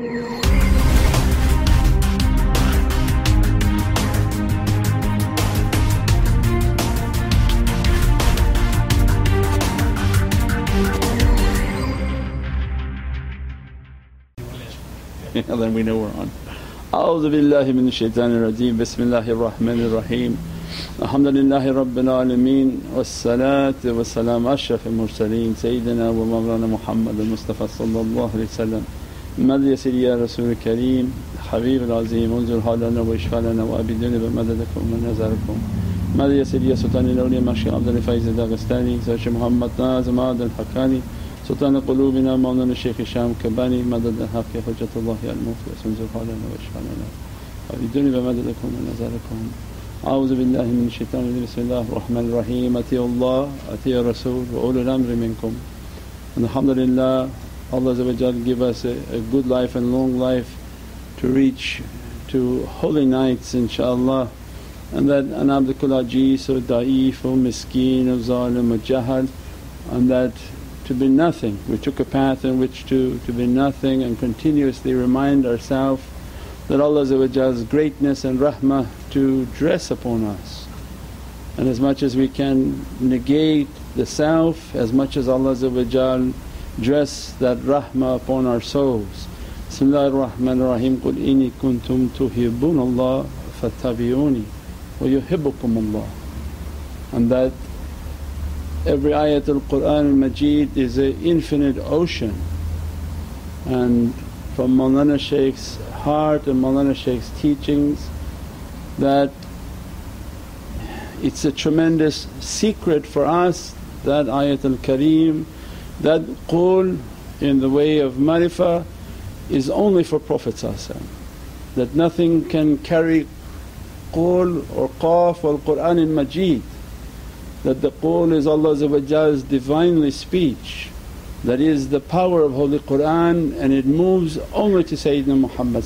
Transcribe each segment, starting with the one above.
then we know we're on. أعوذ بالله من الشيطان الرجيم بسم الله الرحمن الرحيم الحمد لله رب العالمين والصلاة والسلام أشرف المرسلين سيدنا ومولانا محمد المصطفى صلى الله عليه وسلم مد يا رسول الكريم. حبيب العظيم انزل حالنا واشفى لنا وأبدنا بمددكم ونظركم مد يا سلطان الأولياء مشي عبد الفايز الداغستاني سيد محمد ناظم عاد الحقاني سلطان قلوبنا مولانا الشيخ هشام كباني مدد الحق حجة الله المفلس انزل حالنا واشفى لنا وأبدنا بمددكم ونظركم أعوذ بالله من الشيطان الرجيم. بسم الله الرحمن الرحيم. أطيعوا الله أطيعوا الرسول وأولي الأمر منكم. and alhamdulillah Allah give us a, a good life and long life to reach to holy nights inshaAllah and that an abdul ajis or da'if or miskeen or zalim or jahal and that to be nothing. We took a path in which to, to be nothing and continuously remind ourselves that Allah's greatness and rahmah to dress upon us. And as much as we can negate the self, as much as Allah dress that rahmah upon our souls. Bismillahir Rahmanir Rahim, Qul inni kuntum tuhibbun Allah fattabi'uni wa yuhibbukum Allah. And that every ayatul Qur'an Majid is an infinite ocean and from Mawlana Shaykh's heart and Mawlana Shaykh's teachings that it's a tremendous secret for us that ayatul kareem, that qul in the way of marifah is only for Prophet that nothing can carry qul or qaf or Qur'an in Majid. That the qul is Allah's Divinely speech. That is the power of Holy Qur'an and it moves only to Sayyidina Muhammad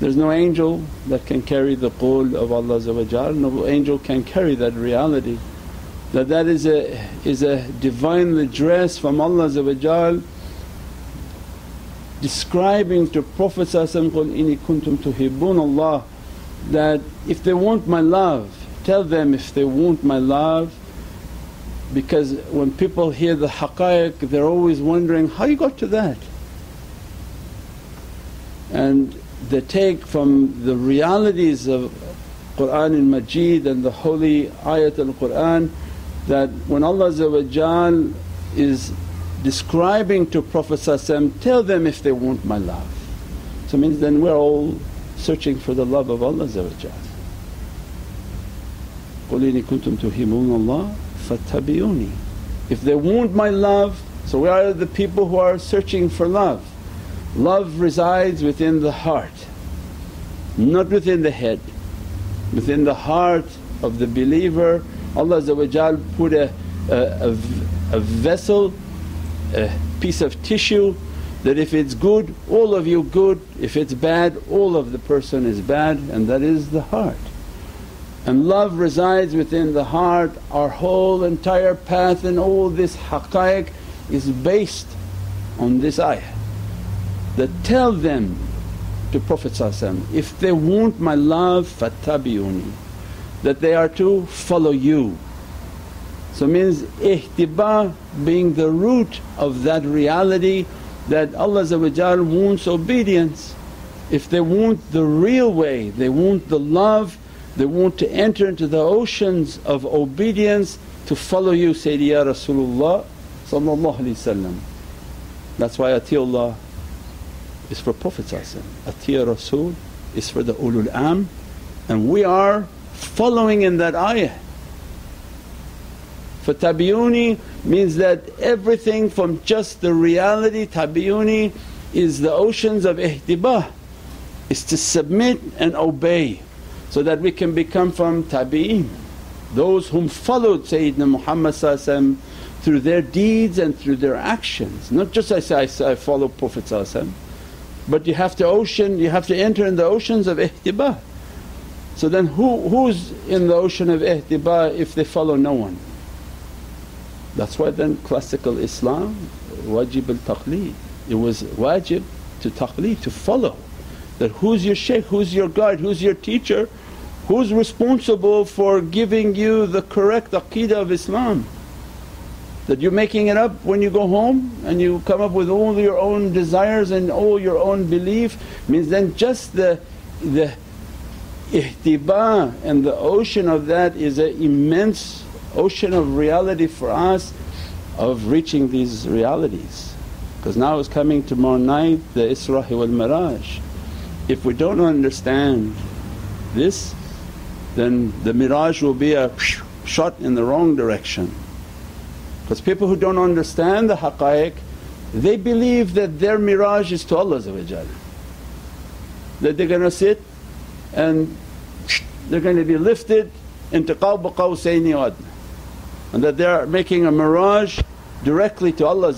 There's no angel that can carry the qul of Allah no angel can carry that reality that that is a, is a Divinely address from Allah describing to Prophet قُلْ إِنِّي كُنْتُمْ تُحِبُّونَ Allah that if they want my love tell them if they want my love because when people hear the haqqaiq they're always wondering, how you got to that? And they take from the realities of Qur'an and Majid and the holy ayat al-Qur'an that when Allah is describing to Prophet tell them if they want my love. So means then we're all searching for the love of Allah قُلْ إِنِ كُنْتُمْ تُحِبُّونَ اللَّهَ فَاتَّبِعُونِي If they want my love, so we are the people who are searching for love. Love resides within the heart, not within the head. Within the heart of the believer Allah put a, a, a, vessel, a piece of tissue that if it's good all of you good, if it's bad all of the person is bad and that is the heart. And love resides within the heart. Our whole entire path and all this haqqaiq is based on this ayah that tell them to Prophet if they want my love fattabi'uni that they are to follow you. So means ihtiba being the root of that reality that Allah wants obedience. If they want the real way, they want the love they want to enter into the oceans of obedience to follow you Sayyidi Ya Rasulullah That's why Atiullah is for Prophet Atiya Rasul is for the ulul am and we are following in that ayah. For tabi'uni means that everything from just the reality tabi'uni is the oceans of ihtibah is to submit and obey so that we can become from tabi'een, those whom followed Sayyidina Muhammad through their deeds and through their actions. Not just I say, I, say, I follow Prophet but you have to ocean, you have to enter in the oceans of ihtibah. So then who, who's in the ocean of ihtibah if they follow no one? That's why then classical Islam wajib al taqleed. It was wajib to taqleed, to follow. That who's your shaykh, who's your guide, who's your teacher, who's responsible for giving you the correct aqeedah of Islam. That you're making it up when you go home and you come up with all your own desires and all your own belief means then just the, the ihtiba and the ocean of that is an immense ocean of reality for us of reaching these realities. Because now is coming tomorrow night the Isra wal Miraj. If we don't understand this then the miraj will be a shot in the wrong direction. Because people who don't understand the haqqaiq they believe that their miraj is to Allah that they're going to sit and they're going to be lifted into qawba qawsayni adna and that they're making a mirage directly to Allah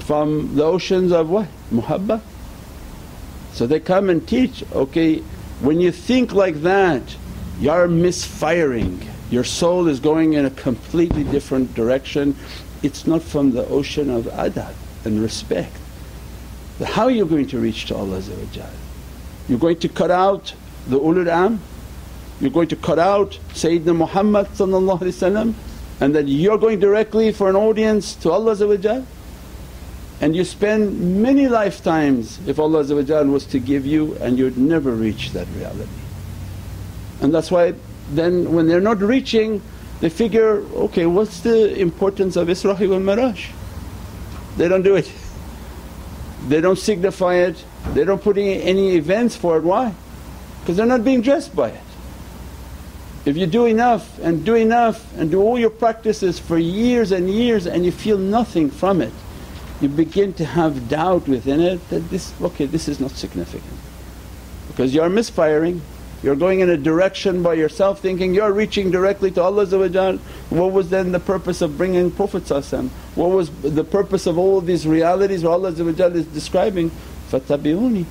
from the oceans of what? Muhabba. So they come and teach, okay when you think like that you're misfiring, your soul is going in a completely different direction. It's not from the ocean of adab and respect. How are you going to reach to Allah You're going to cut out the ulul am, you're going to cut out Sayyidina Muhammad and that you're going directly for an audience to Allah and you spend many lifetimes if Allah was to give you and you'd never reach that reality. And that's why then when they're not reaching they figure, okay what's the importance of Isra wal Miraj? They don't do it. They don't signify it, they don't put any events for it, why? Because they're not being dressed by it. If you do enough and do enough and do all your practices for years and years and you feel nothing from it you begin to have doubt within it that this, okay this is not significant. Because you're misfiring, you're going in a direction by yourself thinking you're reaching directly to Allah What was then the purpose of bringing Prophet What was the purpose of all these realities where Allah is describing, فَتَبِعُونِ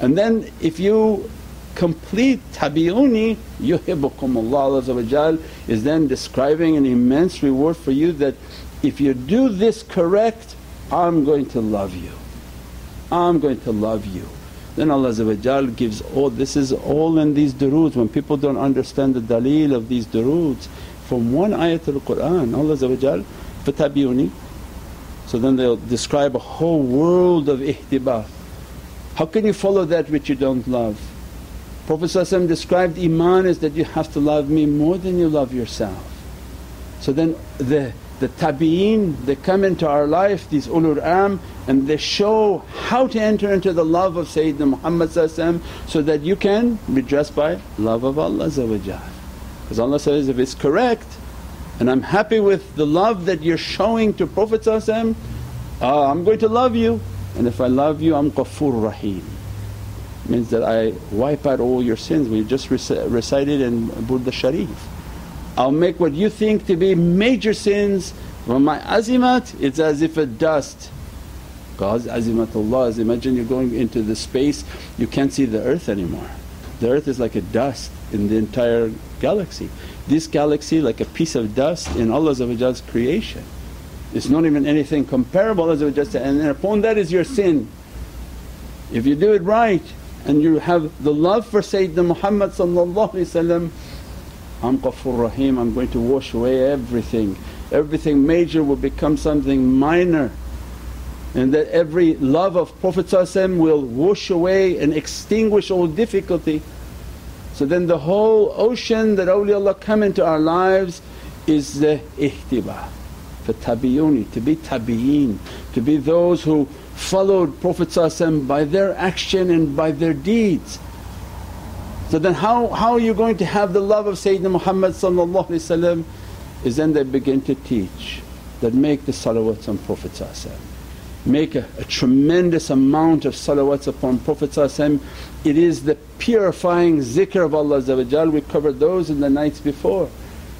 And then if you complete tabi'uni yuhibbukum Allah is then describing an immense reward for you that if you do this correct I'm going to love you, I'm going to love you. Then Allah gives all this is all in these duroods when people don't understand the daleel of these duroods from one ayat al Qur'an Allah fatabiyuni so then they'll describe a whole world of ihtiba. How can you follow that which you don't love? Prophet described iman is that you have to love me more than you love yourself. So then the the tabi'een they come into our life these ulul am and they show how to enter into the love of Sayyidina Muhammad so that you can be dressed by love of Allah because Allah says, if it's correct and I'm happy with the love that you're showing to Prophet uh, I'm going to love you and if I love you I'm Ghafoor Rahim. Means that I wipe out all your sins we just recited in Burda Sharif I'll make what you think to be major sins from my azimat it's as if a dust. God's azimatullah is imagine you're going into the space you can't see the earth anymore. The earth is like a dust in the entire galaxy. This galaxy like a piece of dust in Allah's creation. It's not even anything comparable as just and upon that is your sin. If you do it right and you have the love for Sayyidina Muhammad I'm Ghafoor Rahim, I'm going to wash away everything. Everything major will become something minor and that every love of Prophet will wash away and extinguish all difficulty. So then the whole ocean that awliyaullah come into our lives is the ihtiba for tabi'uni, to be tabi'een, to be those who followed Prophet by their action and by their deeds. So then how, how are you going to have the love of Sayyidina Muhammad is then they begin to teach that make the salawats on Prophet Make a, a, tremendous amount of salawats upon Prophet It is the purifying zikr of Allah we covered those in the nights before.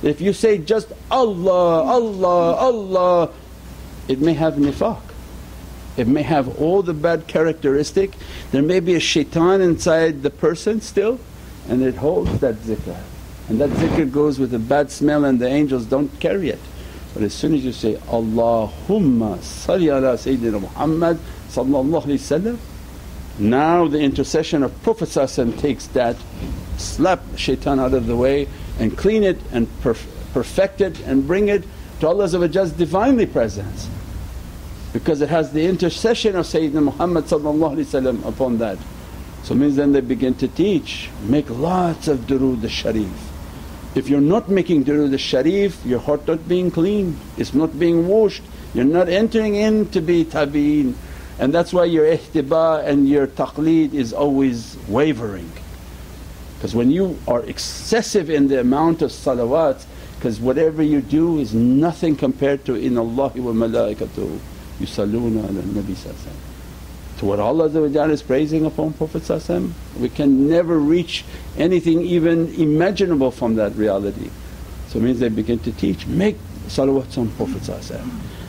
If you say just Allah, Allah, Allah it may have nifaq. It may have all the bad characteristic, there may be a shaitan inside the person still and it holds that zikr and that zikr goes with a bad smell and the angels don't carry it. But as soon as you say, Allahumma salli ala Sayyidina Muhammad sallallahu alayhi now the intercession of Prophet takes that, slap shaitan out of the way and clean it and perf- perfect it and bring it to Allah's Divinely presence because it has the intercession of Sayyidina Muhammad upon that. So means then they begin to teach, make lots of durood al-sharif. If you're not making durood al-sharif, your heart not being clean, it's not being washed, you're not entering in to be tabi'een and that's why your ihtiba and your taqleed is always wavering. Because when you are excessive in the amount of salawat, because whatever you do is nothing compared to in Allahi wa malaikatuhu yusalluna ala nabi to what Allah is praising upon Prophet we can never reach anything even imaginable from that reality. So means they begin to teach, make salawats on Prophet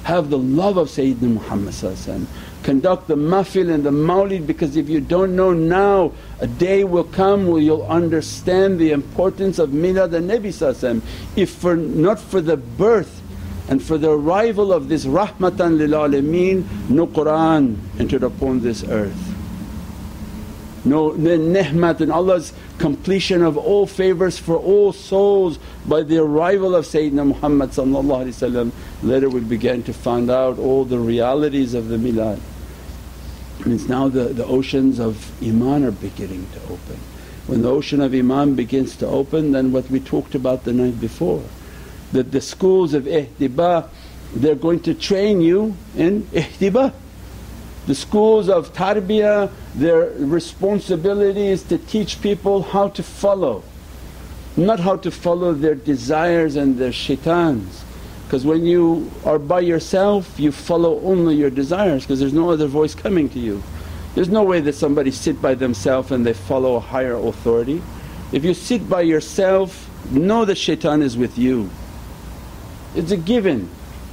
have the love of Sayyidina Muhammad conduct the mahfil and the mawlid because if you don't know now a day will come where you'll understand the importance of milad and Nabi if for not for the birth and for the arrival of this rahmatan lil alameen no Qur'an entered upon this earth. No ni'mat and Allah's completion of all favours for all souls by the arrival of Sayyidina Muhammad later we began to find out all the realities of the milad. Means now the, the oceans of iman are beginning to open. When the ocean of iman begins to open then what we talked about the night before that the schools of ihtiba they're going to train you in ihtiba. The schools of tarbiyah their responsibility is to teach people how to follow, not how to follow their desires and their shaitans. Because when you are by yourself you follow only your desires because there's no other voice coming to you. There's no way that somebody sit by themselves and they follow a higher authority. If you sit by yourself know that shaitan is with you. It's a given.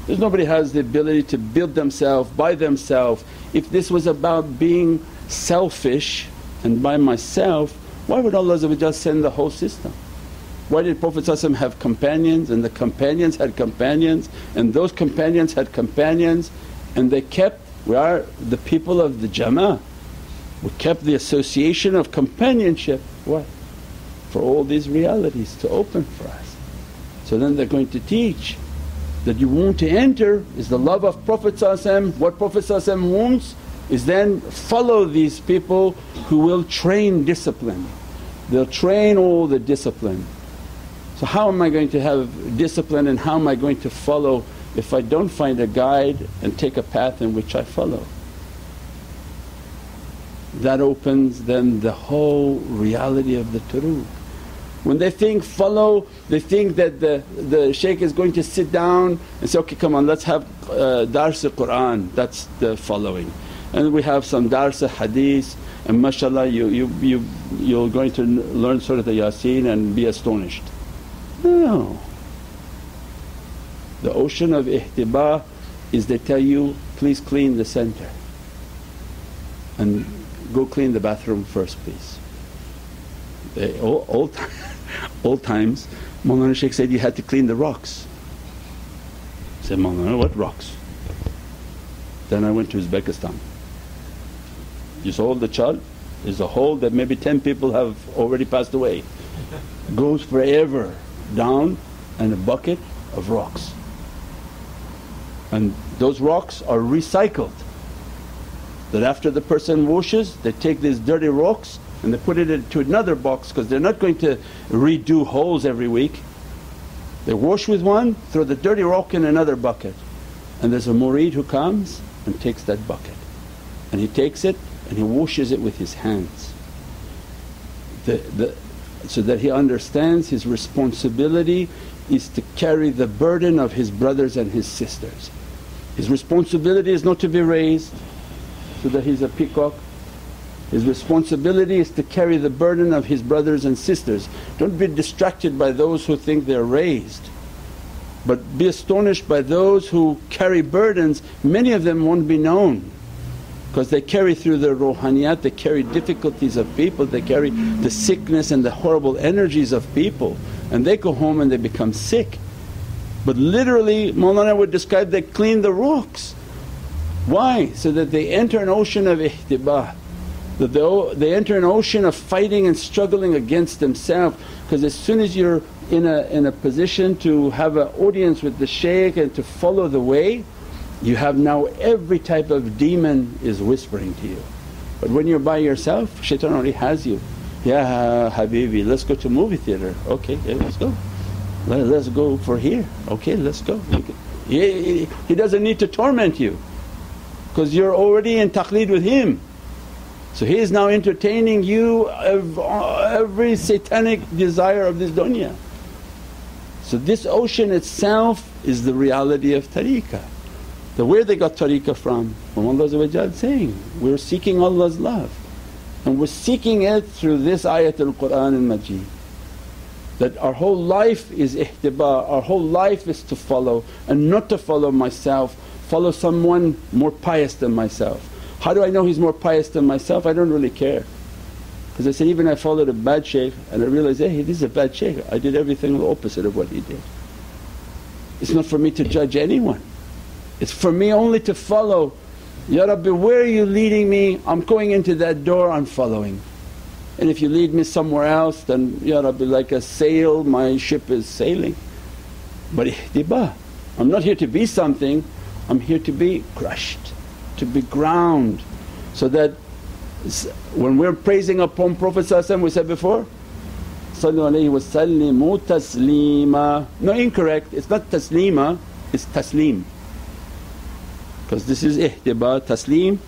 There's nobody has the ability to build themselves by themselves. If this was about being selfish and by myself, why would Allah send the whole system? Why did Prophet have companions and the companions had companions and those companions had companions and they kept we are the people of the jama'ah. We kept the association of companionship. What? For all these realities to open for us. So then they're going to teach that you want to enter is the love of Prophet what Prophet wants is then follow these people who will train discipline. They'll train all the discipline. So how am I going to have discipline and how am I going to follow if I don't find a guide and take a path in which I follow? That opens then the whole reality of the turuq. When they think follow, they think that the, the shaykh is going to sit down and say, okay come on let's have uh, dars Qur'an, that's the following. And we have some dars hadith and mashallah you, you, you, you're going to learn Surah Yasin and be astonished. No. The ocean of ihtiba is they tell you, please clean the center and go clean the bathroom first please. They, old, old, old times Mawlana Shaykh said you had to clean the rocks. I said, Mawlana what rocks? Then I went to Uzbekistan. You saw the chal? There's a hole that maybe 10 people have already passed away. Goes forever down and a bucket of rocks. And those rocks are recycled. That after the person washes they take these dirty rocks and they put it into another box because they're not going to redo holes every week. They wash with one, throw the dirty rock in another bucket and there's a murid who comes and takes that bucket and he takes it and he washes it with his hands. The, the, so that he understands his responsibility is to carry the burden of his brothers and his sisters. His responsibility is not to be raised so that he's a peacock. His responsibility is to carry the burden of his brothers and sisters. Don't be distracted by those who think they're raised but be astonished by those who carry burdens, many of them won't be known because they carry through their ruhaniyat, they carry difficulties of people, they carry the sickness and the horrible energies of people and they go home and they become sick. But literally Mawlana would describe they clean the rocks. Why? So that they enter an ocean of ihtibah, that they, they enter an ocean of fighting and struggling against themselves because as soon as you're in a, in a position to have an audience with the shaykh and to follow the way, you have now every type of demon is whispering to you. But when you're by yourself, shaitan already has you. yeah habibi, let's go to movie theatre. Okay, yeah, let's go. Let, us go for here. Okay, let's go. He, he doesn't need to torment you because you're already in taqleed with him. So he is now entertaining you of every satanic desire of this dunya. So this ocean itself is the reality of tariqah. The where they got tariqah from? From Allah saying, we're seeking Allah's love and we're seeking it through this ayatul Qur'an and Majid. That our whole life is ihtiba, our whole life is to follow and not to follow myself, follow someone more pious than myself. How do I know he's more pious than myself? I don't really care. Because I said, even I followed a bad shaykh and I realized, hey this is a bad shaykh, I did everything the opposite of what he did. It's not for me to judge anyone, it's for me only to follow Ya Rabbi where are you leading me? I'm going into that door, I'm following. And if you lead me somewhere else then Ya Rabbi like a sail my ship is sailing. But ihtibah, I'm not here to be something, I'm here to be crushed, to be ground so that when we're praising upon Prophet we said before, sallimu taslima. No incorrect, it's not taslima, it's taslim because this is ihtiba taslim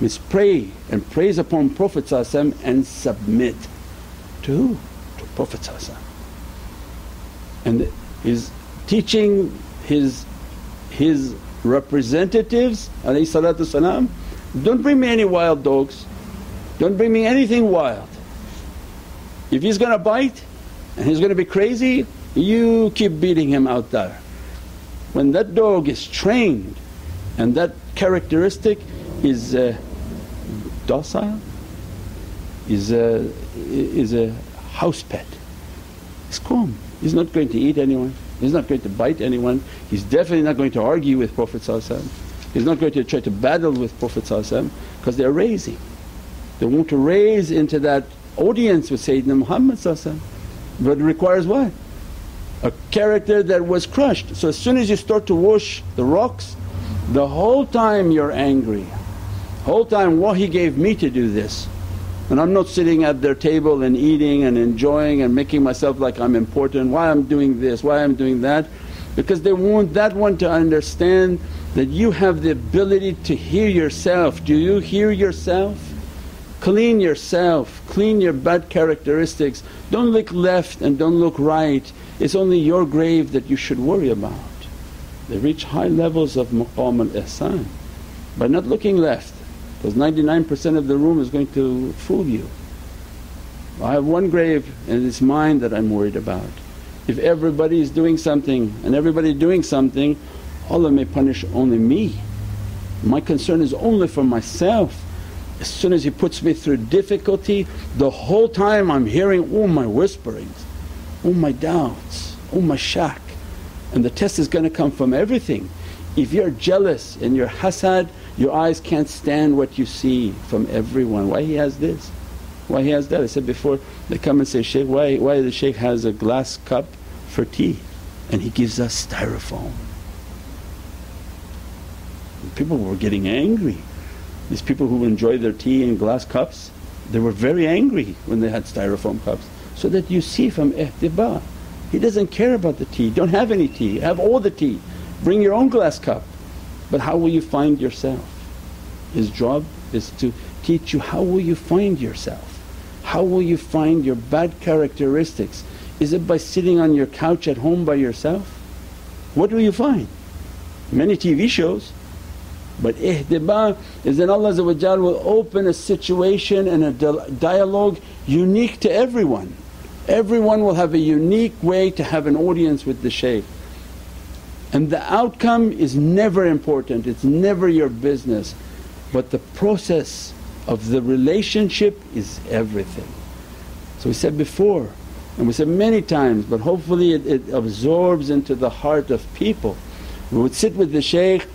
means pray and praise upon Prophet and submit to who? To Prophet and he's teaching his, his representatives salam, don't bring me any wild dogs, don't bring me anything wild. If he's gonna bite and he's gonna be crazy, you keep beating him out there. When that dog is trained and that characteristic is uh, docile, is a, is a house pet. He's calm, he's not going to eat anyone, he's not going to bite anyone, he's definitely not going to argue with Prophet He's not going to try to battle with Prophet because they're raising. They want to raise into that audience with Sayyidina Muhammad but it requires what? A character that was crushed. So as soon as you start to wash the rocks the whole time you're angry, whole time what he gave me to do this and I'm not sitting at their table and eating and enjoying and making myself like I'm important, why I'm doing this, why I'm doing that. Because they want that one to understand that you have the ability to hear yourself. Do you hear yourself? Clean yourself, clean your bad characteristics. Don't look left and don't look right, it's only your grave that you should worry about. They reach high levels of maqam al ihsan by not looking left because 99% of the room is going to fool you. I have one grave and it's mine that I'm worried about. If everybody is doing something and everybody doing something Allah may punish only me. My concern is only for myself. As soon as He puts me through difficulty the whole time I'm hearing all my whisperings, all my doubts, all my shak and the test is going to come from everything. If you're jealous and you're hasad, your eyes can't stand what you see from everyone. Why he has this? Why he has that? I said before they come and say, Shaykh why, why the shaykh has a glass cup for tea and he gives us styrofoam. People were getting angry. These people who enjoy their tea in glass cups, they were very angry when they had styrofoam cups. So that you see from ihtiba he doesn't care about the tea, don't have any tea, have all the tea, bring your own glass cup. But how will you find yourself? His job is to teach you how will you find yourself? How will you find your bad characteristics? Is it by sitting on your couch at home by yourself? What will you find? Many TV shows. But ihtiba is that Allah will open a situation and a dialogue unique to everyone. Everyone will have a unique way to have an audience with the shaykh. And the outcome is never important, it's never your business. But the process of the relationship is everything. So we said before, And we said many times but hopefully it, it absorbs into the heart of people. We would sit with the shaykh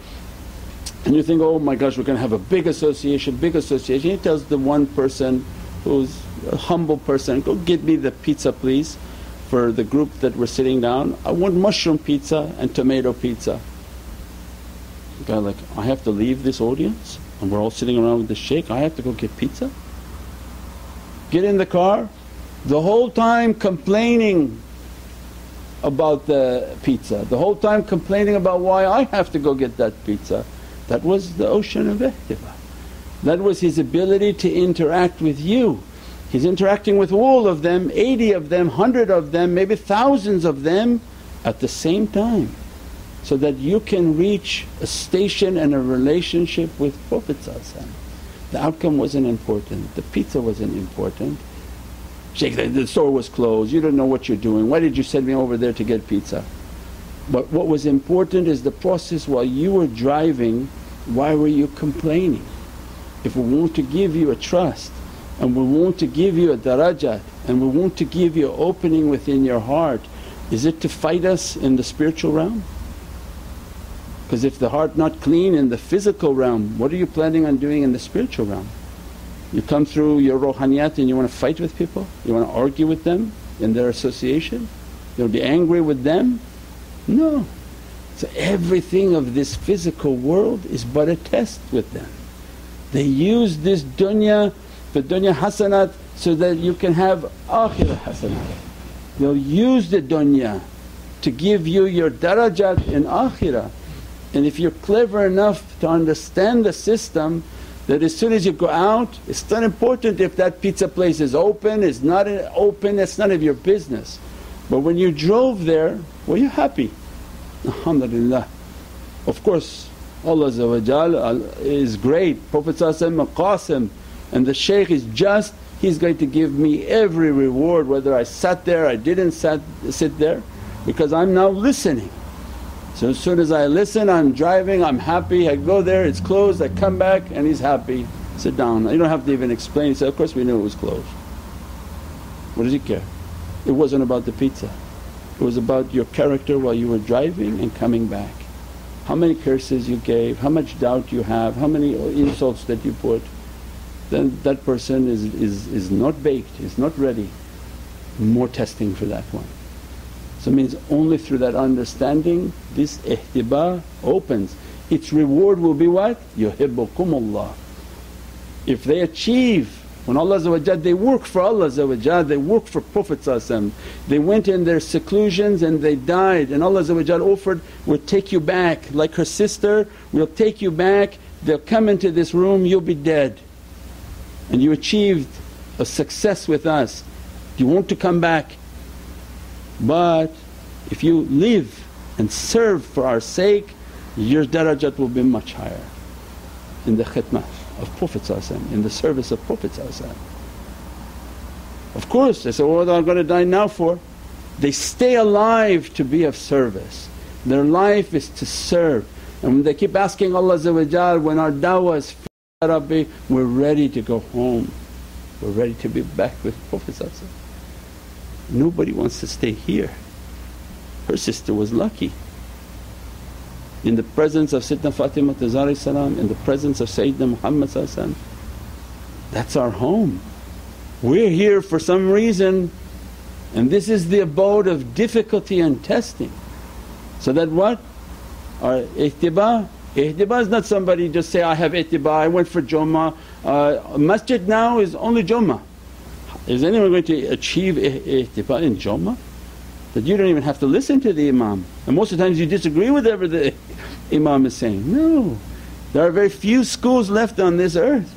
and you think, oh my gosh we're going to have a big association, big association. He tells the one person who's a humble person, go get me the pizza please for the group that were sitting down. I want mushroom pizza and tomato pizza. The guy like, I have to leave this audience and we're all sitting around with the shaykh, I have to go get pizza? Get in the car, the whole time complaining about the pizza, the whole time complaining about why I have to go get that pizza. That was the ocean of ihtiba. That was his ability to interact with you. He's interacting with all of them, 80 of them, 100 of them, maybe thousands of them at the same time so that you can reach a station and a relationship with Prophet The outcome wasn't important, the pizza wasn't important. Shaykh the store was closed, you don't know what you're doing, why did you send me over there to get pizza? But what was important is the process while you were driving why were you complaining? If we want to give you a trust and we want to give you a daraja and we want to give you opening within your heart, is it to fight us in the spiritual realm? Because if the heart not clean in the physical realm, what are you planning on doing in the spiritual realm? You come through your rohaniyat and you want to fight with people, you want to argue with them in their association, you'll be angry with them? No, so everything of this physical world is but a test with them. They use this dunya, the dunya hasanat so that you can have akhirah hasanat. They'll use the dunya to give you your darajat in akhirah. And if you're clever enough to understand the system that as soon as you go out it's not important if that pizza place is open, is not open, it's none of your business. But when you drove there, were you happy? Alhamdulillah. Of course Allah uh, is great, Prophet Qasim and the shaykh is just, he's going to give me every reward whether I sat there, I didn't sat, sit there because I'm now listening. So as soon as I listen I'm driving, I'm happy, I go there, it's closed, I come back and he's happy, sit down. You don't have to even explain, he said, of course we knew it was closed. What does he care? It wasn't about the pizza. It was about your character while you were driving and coming back. How many curses you gave, how much doubt you have, how many insults that you put, then that person is, is, is not baked, is not ready. More testing for that one. So it means only through that understanding this ihtiba opens. Its reward will be what? Yuhibbukumullah. If they achieve when Allah they work for Allah they work for Prophet they went in their seclusions and they died and Allah offered, we'll take you back like her sister, we'll take you back, they'll come into this room, you'll be dead. And you achieved a success with us, you want to come back. But if you live and serve for our sake, your darajat will be much higher in the khidmah of Prophet in the service of Prophet Of course they say, what am I going to die now for? They stay alive to be of service, their life is to serve. And when they keep asking Allah when our dawah is Rabbi we're ready to go home, we're ready to be back with Prophet Nobody wants to stay here. Her sister was lucky in the presence of Sayyidina Fatima salam, in the presence of Sayyidina Muhammad that's our home. We're here for some reason and this is the abode of difficulty and testing. So that what? Our ihtiba, ihtiba is not somebody just say, I have ihtiba, I went for Jummah. Uh, masjid now is only Jummah. Is anyone going to achieve ihtiba in Jummah? That you don't even have to listen to the imam and most of the times you disagree with the imam is saying. No, there are very few schools left on this earth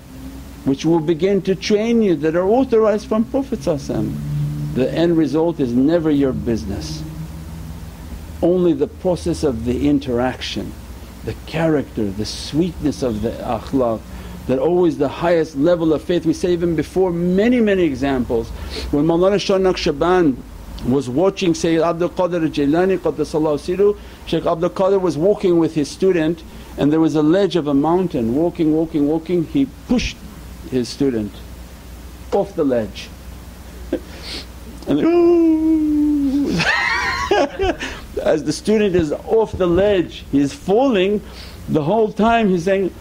which will begin to train you that are authorized from Prophet The end result is never your business, only the process of the interaction, the character, the sweetness of the akhlaq that always the highest level of faith. We say even before many many examples when Mawlana Shah Naqshband was watching Sayyid Abdul Qadir Jilani Qaddasallahu Shaykh Abdul Qadir was walking with his student and there was a ledge of a mountain, walking, walking, walking, he pushed his student off the ledge. and ooh. as the student is off the ledge, he is falling, the whole time he's saying,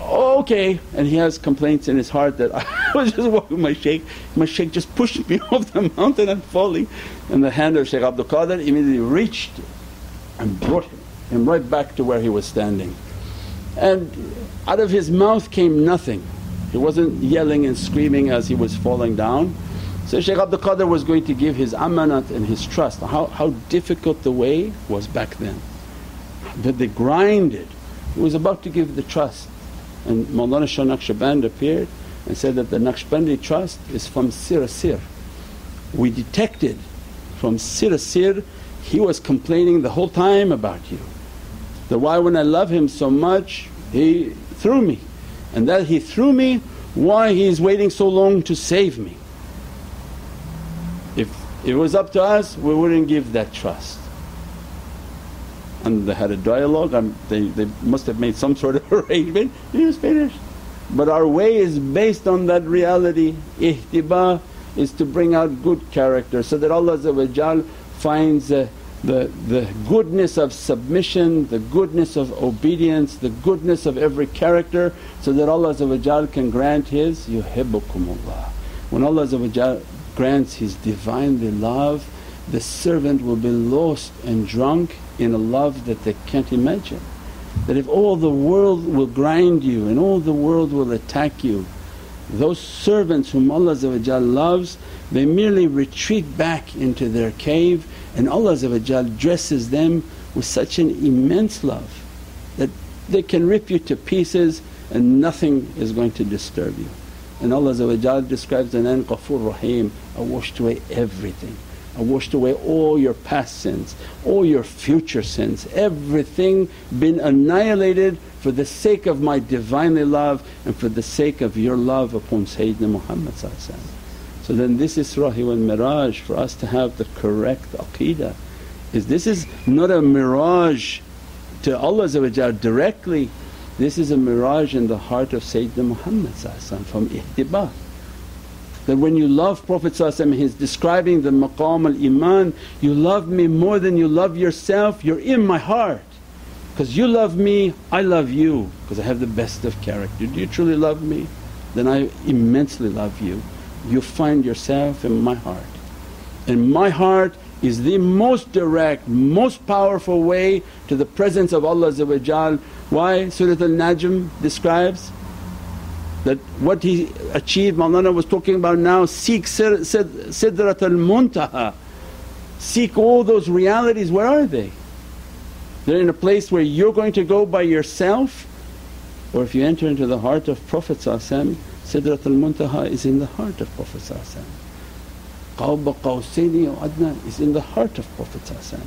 okay and he has complaints in his heart that I was just walking my shaykh, my shaykh just pushed me off the mountain and falling and the hand of Shaykh Abdul Qadir immediately reached and brought him right back to where he was standing. And out of his mouth came nothing, he wasn't yelling and screaming as he was falling down. So Shaykh Abdul Qadir was going to give his amanat and his trust, how, how difficult the way was back then. That they grinded, he was about to give the trust and Mawlana Shah Naqshband appeared and said that the Naqshbandi trust is from Sir Sir. We detected from Sir Sir he was complaining the whole time about you. That why when I love him so much he threw me and that he threw me why he is waiting so long to save me. If it was up to us we wouldn't give that trust and they had a dialogue and they, they must have made some sort of arrangement, it was finished. But our way is based on that reality, ihtiba is to bring out good character so that Allah finds uh, the, the goodness of submission, the goodness of obedience, the goodness of every character so that Allah can grant His yuhibbukumullah. When Allah grants His Divinely love the servant will be lost and drunk in a love that they can't imagine. That if all the world will grind you and all the world will attack you, those servants whom Allah loves they merely retreat back into their cave and Allah dresses them with such an immense love that they can rip you to pieces and nothing is going to disturb you. And Allah describes an an Ghafoor Rahim, I washed away everything. I washed away all your past sins, all your future sins, everything been annihilated for the sake of my Divinely love and for the sake of your love upon Sayyidina Muhammad So then this Isra wal Miraj for us to have the correct aqeedah is this is not a mirage to Allah directly, this is a mirage in the heart of Sayyidina Muhammad from ihtiba that when you love Prophet he's describing the maqam al-iman, you love me more than you love yourself, you're in my heart. Because you love me, I love you because I have the best of character. Do you truly love me? Then I immensely love you. You find yourself in my heart. In my heart is the most direct, most powerful way to the presence of Allah Why Surah Al-Najm describes that what he achieved Mawlana was talking about now, seek sid, sid, Sidrat al Muntaha, seek all those realities, where are they? They're in a place where you're going to go by yourself or if you enter into the heart of Prophet Sidrat al Muntaha is in the heart of Prophet Qawba Qawsaini Adna is in the heart of Prophet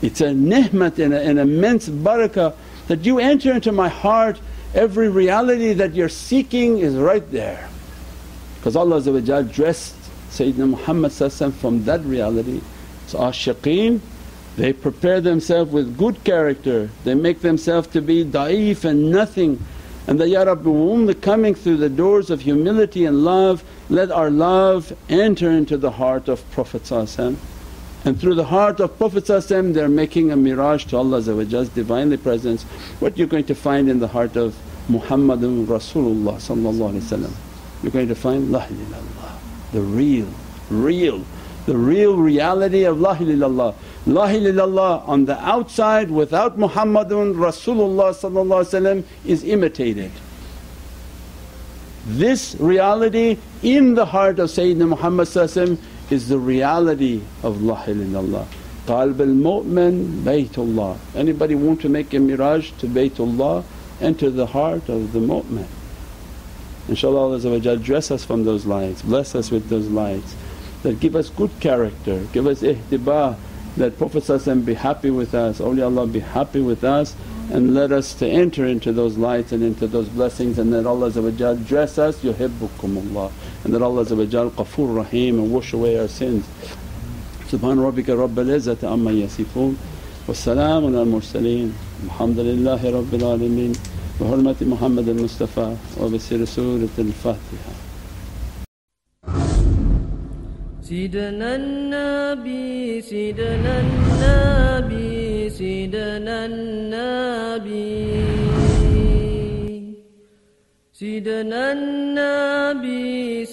It's a ni'mat and an immense barakah that you enter into my heart. Every reality that you're seeking is right there. Because Allah dressed Sayyidina Muhammad from that reality. So ashiqeen they prepare themselves with good character, they make themselves to be da'if and nothing. And that, Ya Rabbi only coming through the doors of humility and love, let our love enter into the heart of Prophet and through the heart of Prophet they're making a mirage to Allah's Divinely Presence. What you're going to find in the heart of Muhammadun Rasulullah you're going to find La ilaha the real, real, the real reality of La ilaha La ilaha on the outside without Muhammadun Rasulullah is imitated. This reality in the heart of Sayyidina Muhammad is the reality of La ilaha Qalb al-mu'min Baytullah. Anybody want to make a mirage to Baytullah enter the heart of the mu'min. InshaAllah Allah dress us from those lights, bless us with those lights that give us good character, give us ihtiba that Prophet be happy with us, awliyaullah be happy with us and let us to enter into those lights and into those blessings and that Allah dress us yuhibbukumullah and that Allah Ghafoor Rahim and wash away our sins. Subhana rabbika rabbil izzati amma yasifoon wa salaamun al mursaleen alhamdulillahi rabbil alameen بحرمة محمد المصطفى وبسر سورة الفاتحة سيدنا النبي سيدنا النبي سيدنا النبي سيدنا النبي